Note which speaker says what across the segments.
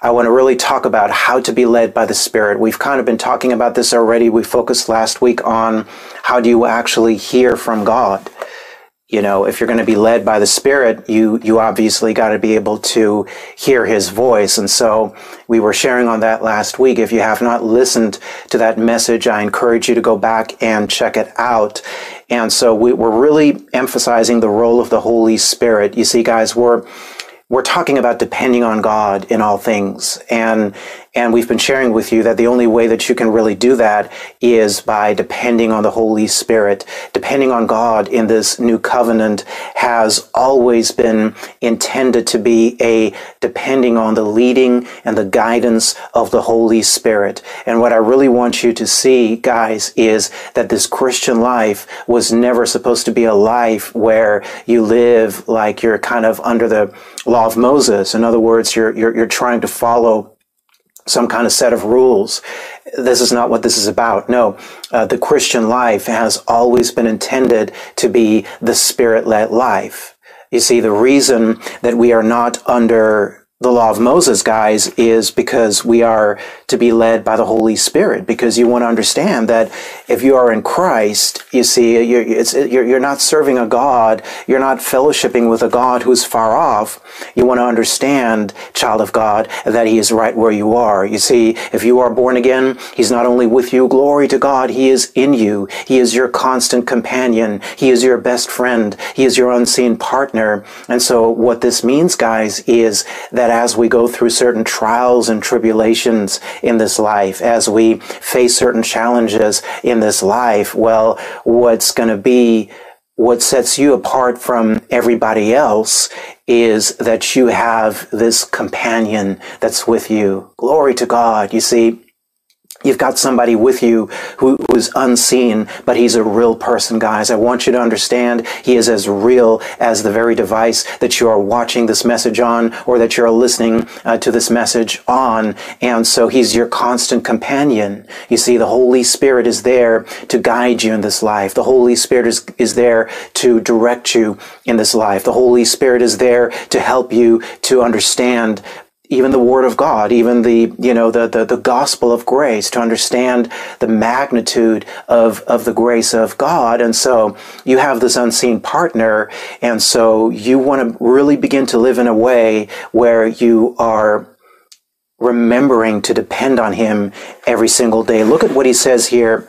Speaker 1: I want to really talk about how to be led by the Spirit. We've kind of been talking about this already. We focused last week on how do you actually hear from God. You know, if you're going to be led by the Spirit, you, you obviously got to be able to hear His voice. And so we were sharing on that last week. If you have not listened to that message, I encourage you to go back and check it out. And so we, we're really emphasizing the role of the Holy Spirit. You see, guys, we're, we're talking about depending on God in all things. And, and we've been sharing with you that the only way that you can really do that is by depending on the Holy Spirit. Depending on God in this new covenant has always been intended to be a depending on the leading and the guidance of the Holy Spirit. And what I really want you to see, guys, is that this Christian life was never supposed to be a life where you live like you're kind of under the law of Moses. In other words, you're, you're, you're trying to follow some kind of set of rules. This is not what this is about. No, uh, the Christian life has always been intended to be the spirit-led life. You see, the reason that we are not under the law of Moses, guys, is because we are to be led by the Holy Spirit. Because you want to understand that if you are in Christ, you see, you're, you're, you're, not serving a God, you're not fellowshipping with a God who's far off. You want to understand, child of God, that He is right where you are. You see, if you are born again, He's not only with you, glory to God, He is in you. He is your constant companion. He is your best friend. He is your unseen partner. And so what this means, guys, is that that as we go through certain trials and tribulations in this life, as we face certain challenges in this life, well, what's going to be what sets you apart from everybody else is that you have this companion that's with you. Glory to God. You see, You've got somebody with you who's unseen, but he's a real person, guys. I want you to understand he is as real as the very device that you are watching this message on or that you're listening uh, to this message on. And so he's your constant companion. You see, the Holy Spirit is there to guide you in this life. The Holy Spirit is, is there to direct you in this life. The Holy Spirit is there to help you to understand even the word of God, even the, you know, the, the, the gospel of grace to understand the magnitude of, of the grace of God. And so you have this unseen partner. And so you want to really begin to live in a way where you are remembering to depend on him every single day. Look at what he says here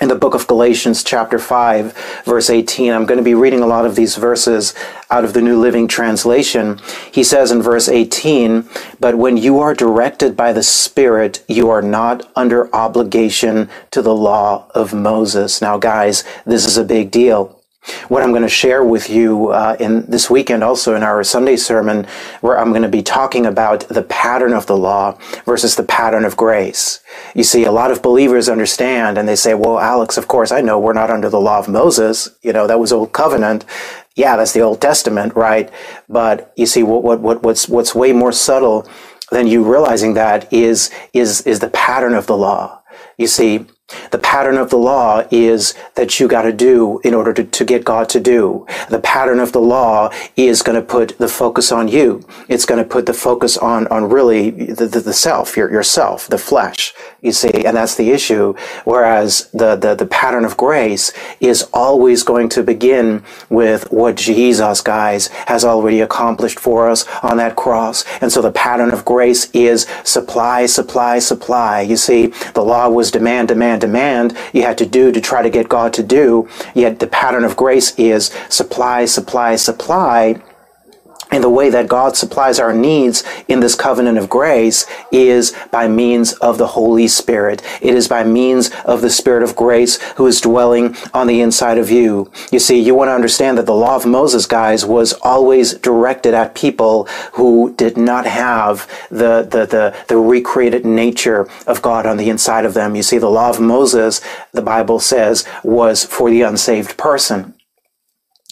Speaker 1: in the book of Galatians, chapter 5, verse 18. I'm going to be reading a lot of these verses out of the New Living Translation. He says in verse 18, But when you are directed by the Spirit, you are not under obligation to the law of Moses. Now, guys, this is a big deal what I'm going to share with you uh, in this weekend, also in our Sunday sermon, where I'm going to be talking about the pattern of the law versus the pattern of grace. You see, a lot of believers understand and they say, well, Alex, of course, I know we're not under the law of Moses. You know, that was old covenant. Yeah, that's the Old Testament, right? But you see, what, what, what, what's, what's way more subtle than you realizing that is, is, is the pattern of the law. You see, the pattern of the law is that you got to do in order to, to get God to do. The pattern of the law is going to put the focus on you. It's going to put the focus on, on really the, the, the self, your, yourself, the flesh, you see, and that's the issue. Whereas the, the, the pattern of grace is always going to begin with what Jesus, guys, has already accomplished for us on that cross. And so the pattern of grace is supply, supply, supply. You see, the law was demand, demand, demand you had to do to try to get God to do. Yet the pattern of grace is supply, supply, supply and the way that God supplies our needs in this covenant of grace is by means of the Holy Spirit. It is by means of the Spirit of grace who is dwelling on the inside of you. You see, you want to understand that the law of Moses, guys, was always directed at people who did not have the, the, the, the recreated nature of God on the inside of them. You see, the law of Moses, the Bible says, was for the unsaved person.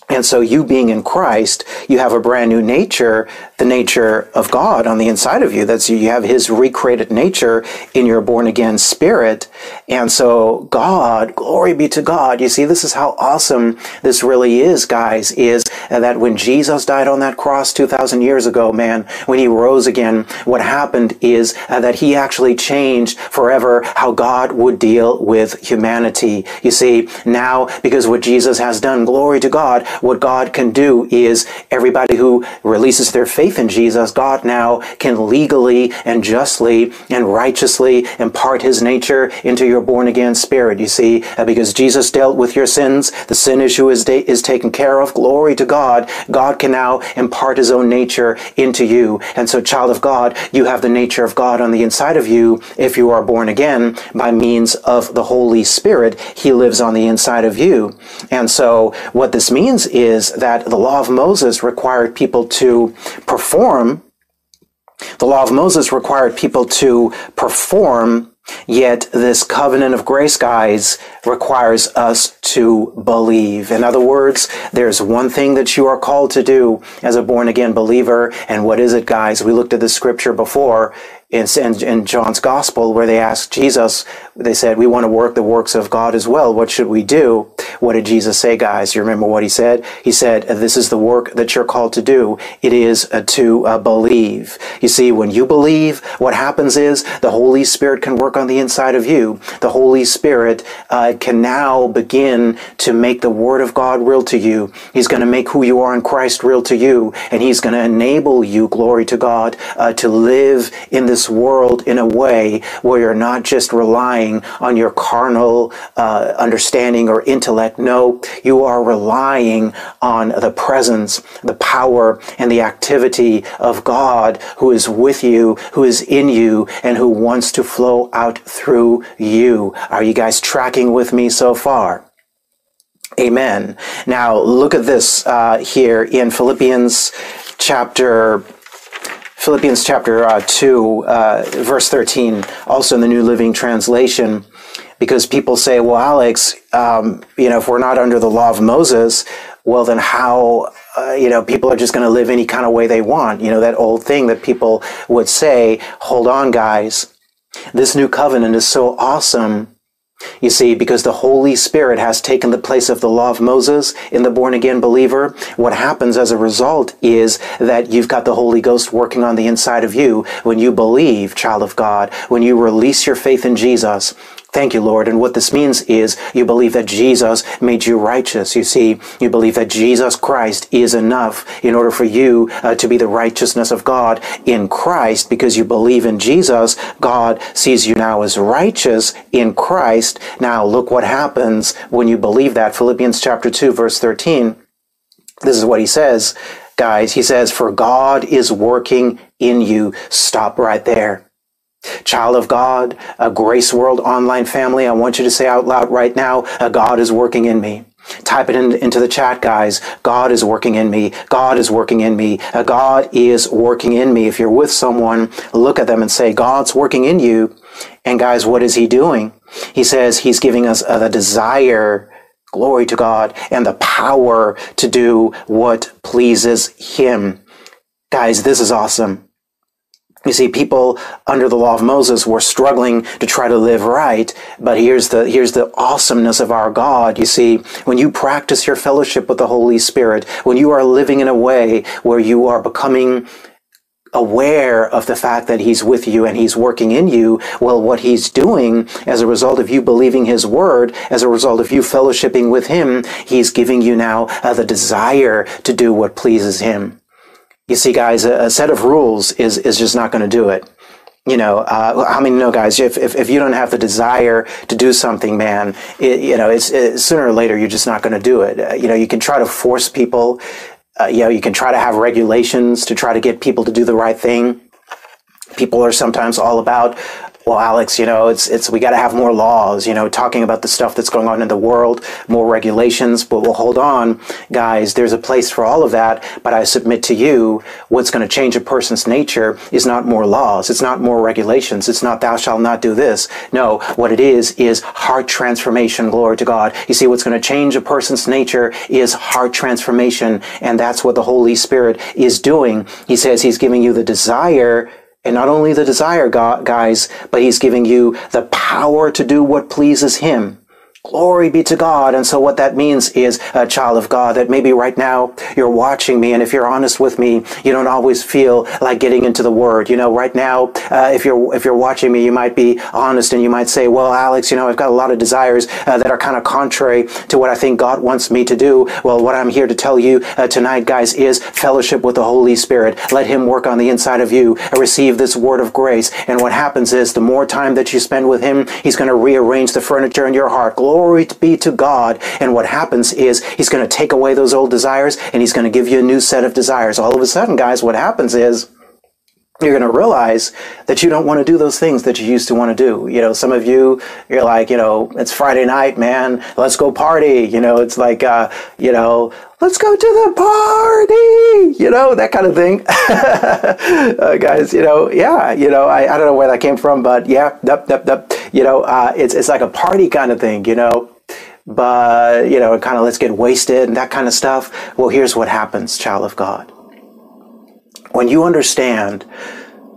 Speaker 1: And so you being in Christ, you have a brand new nature, the nature of God on the inside of you. That's you have his recreated nature in your born again spirit. And so God, glory be to God. You see, this is how awesome this really is, guys, is that when Jesus died on that cross 2000 years ago, man, when he rose again, what happened is that he actually changed forever how God would deal with humanity. You see, now because what Jesus has done, glory to God, what God can do is everybody who releases their faith in Jesus, God now can legally and justly and righteously impart his nature into your born again spirit. You see, uh, because Jesus dealt with your sins, the sin issue is, de- is taken care of. Glory to God. God can now impart his own nature into you. And so, child of God, you have the nature of God on the inside of you if you are born again by means of the Holy Spirit. He lives on the inside of you. And so, what this means is that the law of Moses required people to perform. The law of Moses required people to perform Yet this covenant of grace, guys, requires us to believe. In other words, there's one thing that you are called to do as a born again believer. And what is it, guys? We looked at the scripture before in, in John's gospel where they asked Jesus, they said, we want to work the works of God as well. What should we do? What did Jesus say, guys? You remember what he said? He said, this is the work that you're called to do. It is uh, to uh, believe. You see, when you believe, what happens is the Holy Spirit can work on the inside of you. The Holy Spirit uh, can now begin to make the Word of God real to you. He's going to make who you are in Christ real to you. And He's going to enable you, glory to God, uh, to live in this world in a way where you're not just relying on your carnal uh, understanding or intellect. No, you are relying on the presence, the power, and the activity of God who is with you, who is in you, and who wants to flow out through you. Are you guys tracking with me so far? Amen. Now look at this uh, here in Philippians chapter Philippians chapter uh, 2, uh, verse 13, also in the New Living Translation, because people say, well, Alex, um, you know, if we're not under the law of Moses, well, then how, uh, you know, people are just going to live any kind of way they want. You know, that old thing that people would say, hold on, guys. This new covenant is so awesome you see, because the Holy Spirit has taken the place of the law of Moses in the born again believer, what happens as a result is that you've got the Holy Ghost working on the inside of you when you believe, child of God, when you release your faith in Jesus. Thank you, Lord. And what this means is you believe that Jesus made you righteous. You see, you believe that Jesus Christ is enough in order for you uh, to be the righteousness of God in Christ because you believe in Jesus. God sees you now as righteous in Christ. Now look what happens when you believe that. Philippians chapter 2 verse 13. This is what he says. Guys, he says, for God is working in you. Stop right there. Child of God, a Grace World online family, I want you to say out loud right now, uh, God is working in me. Type it in, into the chat, guys. God is working in me. God is working in me. Uh, God is working in me. If you're with someone, look at them and say, God's working in you. And guys, what is he doing? He says he's giving us uh, the desire, glory to God, and the power to do what pleases him. Guys, this is awesome. You see, people under the law of Moses were struggling to try to live right, but here's the, here's the awesomeness of our God. You see, when you practice your fellowship with the Holy Spirit, when you are living in a way where you are becoming aware of the fact that he's with you and he's working in you, well, what he's doing as a result of you believing his word, as a result of you fellowshipping with him, he's giving you now uh, the desire to do what pleases him. You see, guys, a, a set of rules is, is just not going to do it. You know, uh, how many know, guys? If, if, if you don't have the desire to do something, man, it, you know, it's it, sooner or later you're just not going to do it. Uh, you know, you can try to force people uh, you know, you can try to have regulations to try to get people to do the right thing. People are sometimes all about well, Alex, you know, it's it's we got to have more laws, you know, talking about the stuff that's going on in the world, more regulations. But well, hold on, guys. There's a place for all of that. But I submit to you, what's going to change a person's nature is not more laws. It's not more regulations. It's not thou shalt not do this. No, what it is is heart transformation. Glory to God. You see, what's going to change a person's nature is heart transformation, and that's what the Holy Spirit is doing. He says He's giving you the desire and not only the desire, guys, but he's giving you the power to do what pleases him. Glory be to God. And so what that means is a child of God that maybe right now you're watching me. And if you're honest with me, you don't always feel like getting into the word. You know, right now, uh, if you're, if you're watching me, you might be honest and you might say, well, Alex, you know, I've got a lot of desires uh, that are kind of contrary to what I think God wants me to do. Well, what I'm here to tell you uh, tonight, guys, is fellowship with the Holy Spirit. Let him work on the inside of you receive this word of grace. And what happens is the more time that you spend with him, he's going to rearrange the furniture in your heart. Glory Glory be to God. And what happens is he's going to take away those old desires and he's going to give you a new set of desires. All of a sudden, guys, what happens is you're going to realize that you don't want to do those things that you used to want to do. You know, some of you, you're like, you know, it's Friday night, man. Let's go party. You know, it's like, uh, you know, let's go to the party. You know, that kind of thing. uh, guys, you know, yeah, you know, I, I don't know where that came from, but yeah, yep, yep, yep. You know, uh, it's, it's like a party kind of thing, you know but you know, kind of let's get wasted and that kind of stuff. Well, here's what happens, child of God. When you understand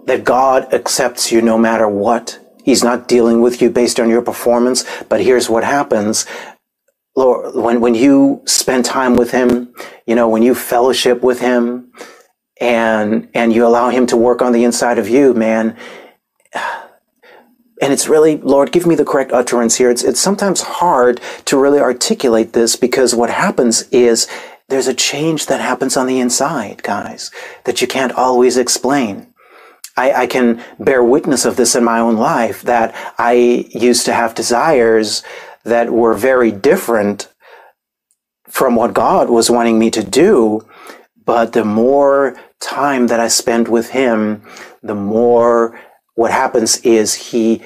Speaker 1: that God accepts you no matter what, He's not dealing with you based on your performance, but here's what happens. Lord, when, when you spend time with Him, you know, when you fellowship with Him and, and you allow Him to work on the inside of you, man, and it's really, Lord, give me the correct utterance here. It's, it's sometimes hard to really articulate this because what happens is there's a change that happens on the inside, guys, that you can't always explain. I, I, can bear witness of this in my own life that I used to have desires that were very different from what God was wanting me to do. But the more time that I spend with Him, the more what happens is He,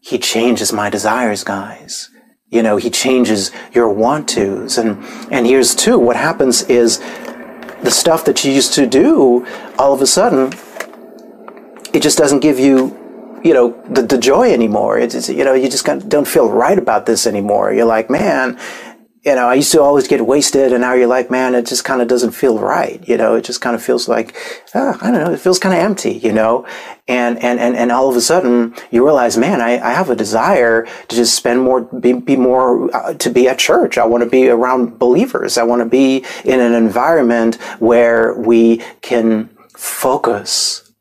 Speaker 1: He changes my desires, guys. You know, he changes your want tos. And, and here's too, what happens is the stuff that you used to do, all of a sudden, it just doesn't give you, you know, the, the joy anymore. It's, you know, you just don't feel right about this anymore. You're like, man, you know, I used to always get wasted, and now you're like, man, it just kind of doesn't feel right. You know, it just kind of feels like, uh, I don't know, it feels kind of empty. You know, and and and and all of a sudden you realize, man, I, I have a desire to just spend more, be, be more, uh, to be at church. I want to be around believers. I want to be in an environment where we can focus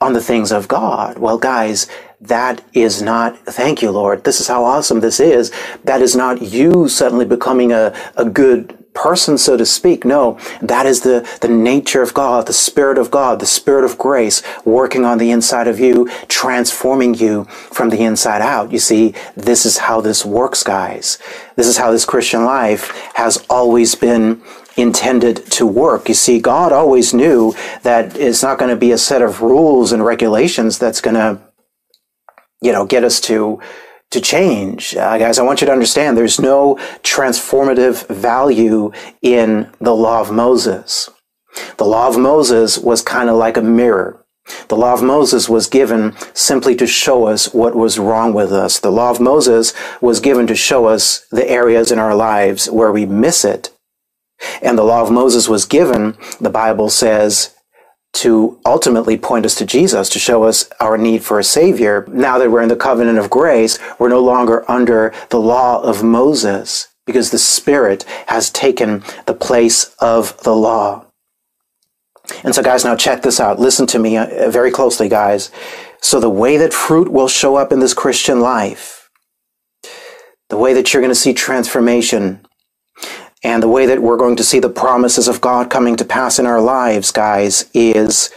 Speaker 1: on the things of God. Well, guys, that is not, thank you, Lord. This is how awesome this is. That is not you suddenly becoming a, a good person, so to speak. No, that is the, the nature of God, the Spirit of God, the Spirit of grace working on the inside of you, transforming you from the inside out. You see, this is how this works, guys. This is how this Christian life has always been intended to work. You see, God always knew that it's not going to be a set of rules and regulations that's going to you know, get us to to change. Uh, guys, I want you to understand there's no transformative value in the law of Moses. The law of Moses was kind of like a mirror. The law of Moses was given simply to show us what was wrong with us. The law of Moses was given to show us the areas in our lives where we miss it. And the law of Moses was given, the Bible says, to ultimately point us to Jesus, to show us our need for a Savior. Now that we're in the covenant of grace, we're no longer under the law of Moses because the Spirit has taken the place of the law. And so, guys, now check this out. Listen to me uh, very closely, guys. So, the way that fruit will show up in this Christian life, the way that you're going to see transformation, and the way that we're going to see the promises of God coming to pass in our lives, guys, is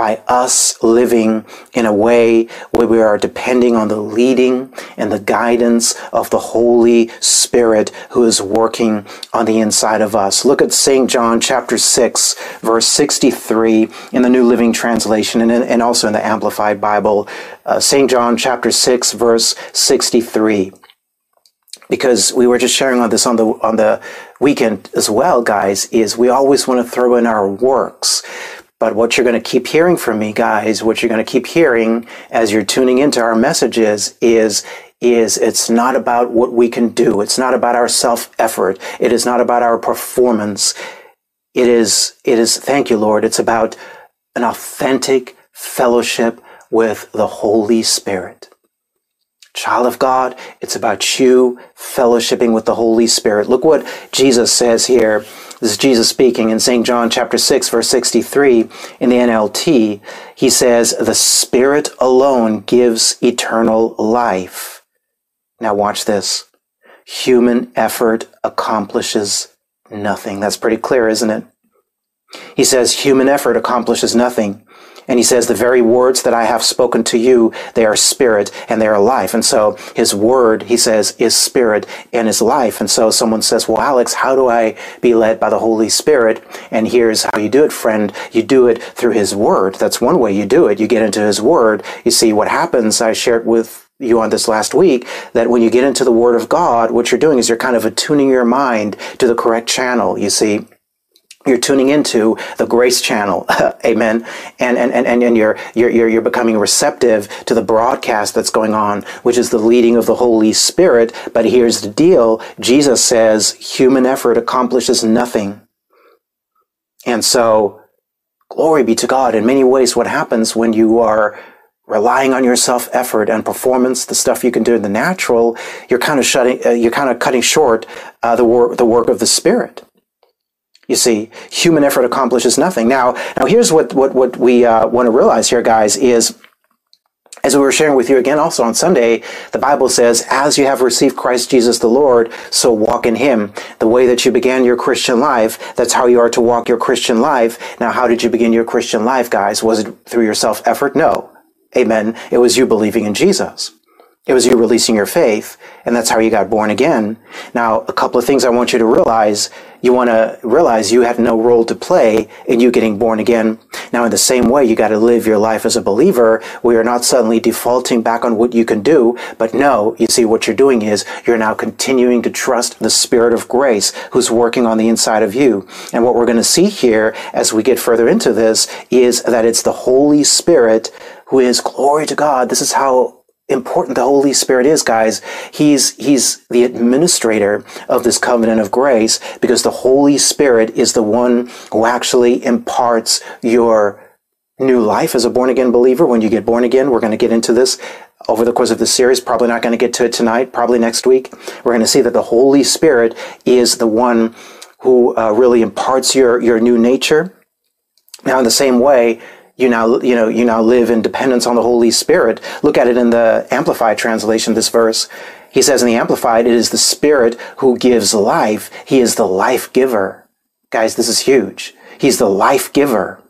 Speaker 1: by us living in a way where we are depending on the leading and the guidance of the Holy Spirit who is working on the inside of us. Look at St. John chapter 6, verse 63 in the New Living Translation and, and also in the Amplified Bible. Uh, St. John chapter 6, verse 63 because we were just sharing on this on the on the weekend as well guys is we always want to throw in our works but what you're going to keep hearing from me, guys, what you're going to keep hearing as you're tuning into our messages is is it's not about what we can do. It's not about our self effort. It is not about our performance. It is, it is, thank you, Lord. It's about an authentic fellowship with the Holy Spirit. Child of God, it's about you fellowshipping with the Holy Spirit. Look what Jesus says here this is Jesus speaking in St. John chapter 6 verse 63 in the NLT. He says, the Spirit alone gives eternal life. Now watch this. Human effort accomplishes nothing. That's pretty clear, isn't it? He says human effort accomplishes nothing. And he says, the very words that I have spoken to you, they are spirit and they are life. And so his word, he says, is spirit and is life. And so someone says, well, Alex, how do I be led by the Holy Spirit? And here's how you do it, friend. You do it through his word. That's one way you do it. You get into his word. You see what happens. I shared with you on this last week that when you get into the Word of God, what you're doing is you're kind of attuning your mind to the correct channel. You see, you're tuning into the grace channel. Amen. And and and, and you're, you're you're becoming receptive to the broadcast that's going on which is the leading of the holy spirit. But here's the deal. Jesus says human effort accomplishes nothing. And so glory be to god. In many ways what happens when you are relying on your self effort and performance the stuff you can do in the natural you're kind of shutting uh, you're kind of cutting short uh, the work the work of the spirit you see, human effort accomplishes nothing. Now, now here's what what what we uh, want to realize here, guys, is as we were sharing with you again also on Sunday, the Bible says, as you have received Christ Jesus the Lord, so walk in Him. The way that you began your Christian life, that's how you are to walk your Christian life. Now, how did you begin your Christian life, guys? Was it through your self effort? No. Amen. It was you believing in Jesus. It was you releasing your faith, and that's how you got born again. Now, a couple of things I want you to realize. You want to realize you had no role to play in you getting born again. Now, in the same way, you got to live your life as a believer where you're not suddenly defaulting back on what you can do. But no, you see, what you're doing is you're now continuing to trust the Spirit of grace who's working on the inside of you. And what we're going to see here as we get further into this is that it's the Holy Spirit who is glory to God. This is how important the Holy Spirit is, guys. He's, he's the administrator of this covenant of grace because the Holy Spirit is the one who actually imparts your new life as a born again believer. When you get born again, we're going to get into this over the course of the series. Probably not going to get to it tonight, probably next week. We're going to see that the Holy Spirit is the one who uh, really imparts your, your new nature. Now, in the same way, you now you know you now live in dependence on the Holy Spirit. Look at it in the Amplified translation. This verse, he says in the Amplified, it is the Spirit who gives life. He is the life giver. Guys, this is huge. He's the life giver.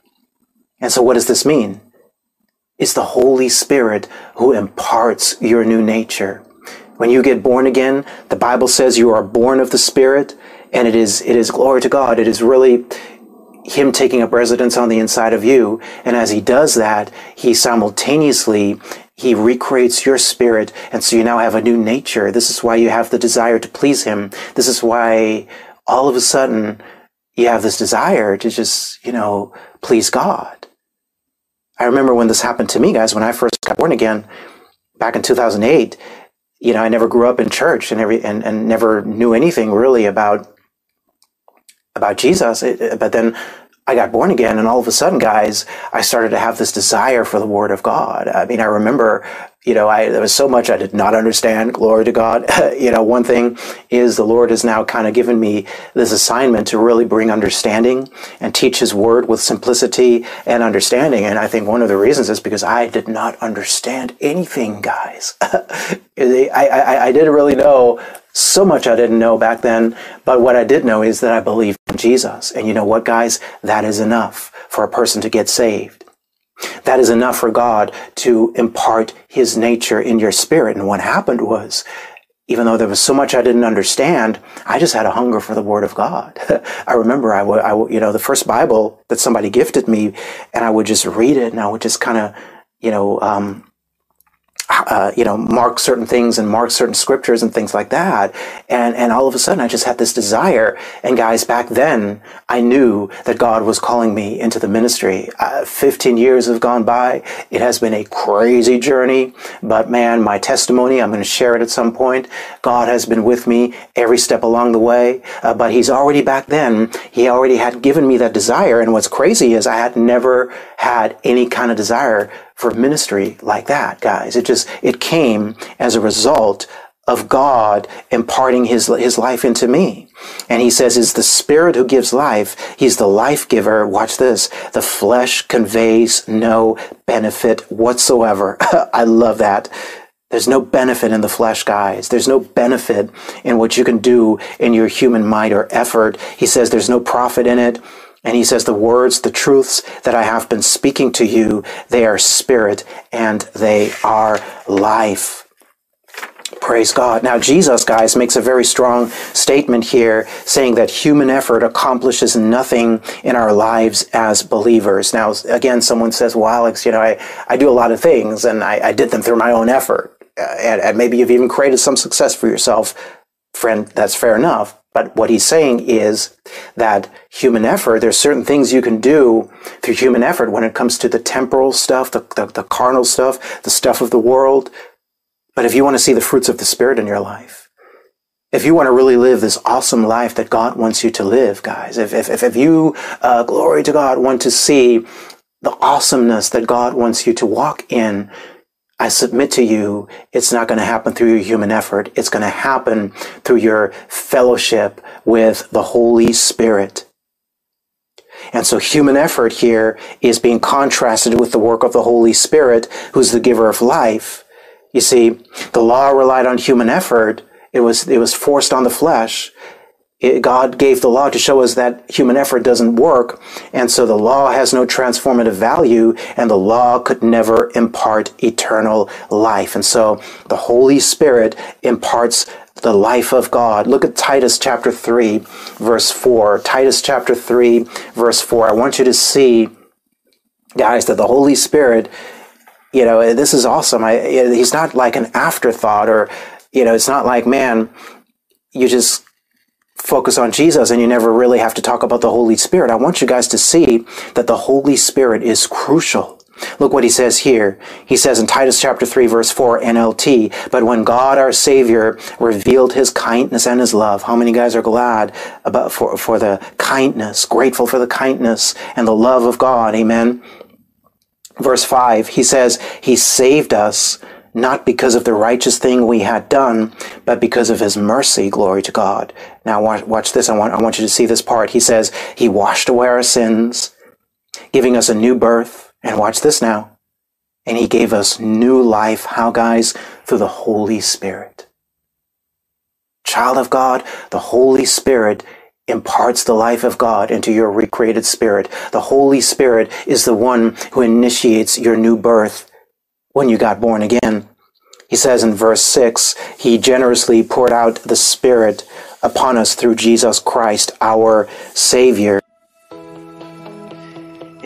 Speaker 1: And so, what does this mean? It's the Holy Spirit who imparts your new nature. When you get born again, the Bible says you are born of the Spirit, and it is it is glory to God. It is really him taking up residence on the inside of you. And as he does that, he simultaneously he recreates your spirit. And so you now have a new nature. This is why you have the desire to please him. This is why all of a sudden you have this desire to just, you know, please God. I remember when this happened to me, guys, when I first got born again back in 2008. You know, I never grew up in church and every, and, and never knew anything really about about Jesus. It, but then I got born again, and all of a sudden, guys, I started to have this desire for the Word of God. I mean, I remember, you know, I, there was so much I did not understand. Glory to God. you know, one thing is the Lord has now kind of given me this assignment to really bring understanding and teach His Word with simplicity and understanding. And I think one of the reasons is because I did not understand anything, guys. I, I, I didn't really know so much I didn't know back then, but what I did know is that I believed in Jesus. And you know what, guys? That is enough for a person to get saved. that is enough for God to impart his nature in your spirit. And what happened was, even though there was so much I didn't understand, I just had a hunger for the Word of God. I remember I would, you know, the first Bible that somebody gifted me, and I would just read it, and I would just kind of, you know, um, uh, you know, mark certain things and mark certain scriptures and things like that. And, and all of a sudden I just had this desire. And guys, back then I knew that God was calling me into the ministry. Uh, 15 years have gone by. It has been a crazy journey, but man, my testimony, I'm going to share it at some point. God has been with me every step along the way. Uh, but he's already back then, he already had given me that desire. And what's crazy is I had never had any kind of desire for ministry like that, guys. It just, it came as a result of God imparting his, his life into me. And he says, it's the spirit who gives life. He's the life giver. Watch this. The flesh conveys no benefit whatsoever. I love that. There's no benefit in the flesh, guys. There's no benefit in what you can do in your human might or effort. He says there's no profit in it. And he says, the words, the truths that I have been speaking to you, they are spirit and they are life. Praise God. Now, Jesus, guys, makes a very strong statement here saying that human effort accomplishes nothing in our lives as believers. Now, again, someone says, well, Alex, you know, I, I do a lot of things and I, I did them through my own effort. Uh, and, and maybe you've even created some success for yourself. Friend, that's fair enough. But what he's saying is that human effort, there's certain things you can do through human effort when it comes to the temporal stuff, the, the, the, carnal stuff, the stuff of the world. But if you want to see the fruits of the Spirit in your life, if you want to really live this awesome life that God wants you to live, guys, if, if, if you, uh, glory to God, want to see the awesomeness that God wants you to walk in, I submit to you, it's not going to happen through your human effort. It's going to happen through your fellowship with the Holy Spirit. And so human effort here is being contrasted with the work of the Holy Spirit, who's the giver of life. You see, the law relied on human effort. It was, it was forced on the flesh. It, God gave the law to show us that human effort doesn't work. And so the law has no transformative value and the law could never impart eternal life. And so the Holy Spirit imparts the life of God. Look at Titus chapter 3 verse 4. Titus chapter 3 verse 4. I want you to see, guys, that the Holy Spirit, you know, this is awesome. I, he's not like an afterthought or, you know, it's not like, man, you just focus on Jesus and you never really have to talk about the Holy Spirit. I want you guys to see that the Holy Spirit is crucial. Look what he says here. He says in Titus chapter 3 verse 4 NLT, but when God our Savior revealed his kindness and his love, how many guys are glad about for, for the kindness, grateful for the kindness and the love of God? Amen. Verse 5, he says, he saved us not because of the righteous thing we had done, but because of his mercy. Glory to God. Now watch, watch this. I want, I want you to see this part. He says, he washed away our sins, giving us a new birth. And watch this now. And he gave us new life. How guys? Through the Holy Spirit. Child of God, the Holy Spirit imparts the life of God into your recreated spirit. The Holy Spirit is the one who initiates your new birth when you got born again. He says in verse 6, He generously poured out the Spirit upon us through Jesus Christ, our Savior.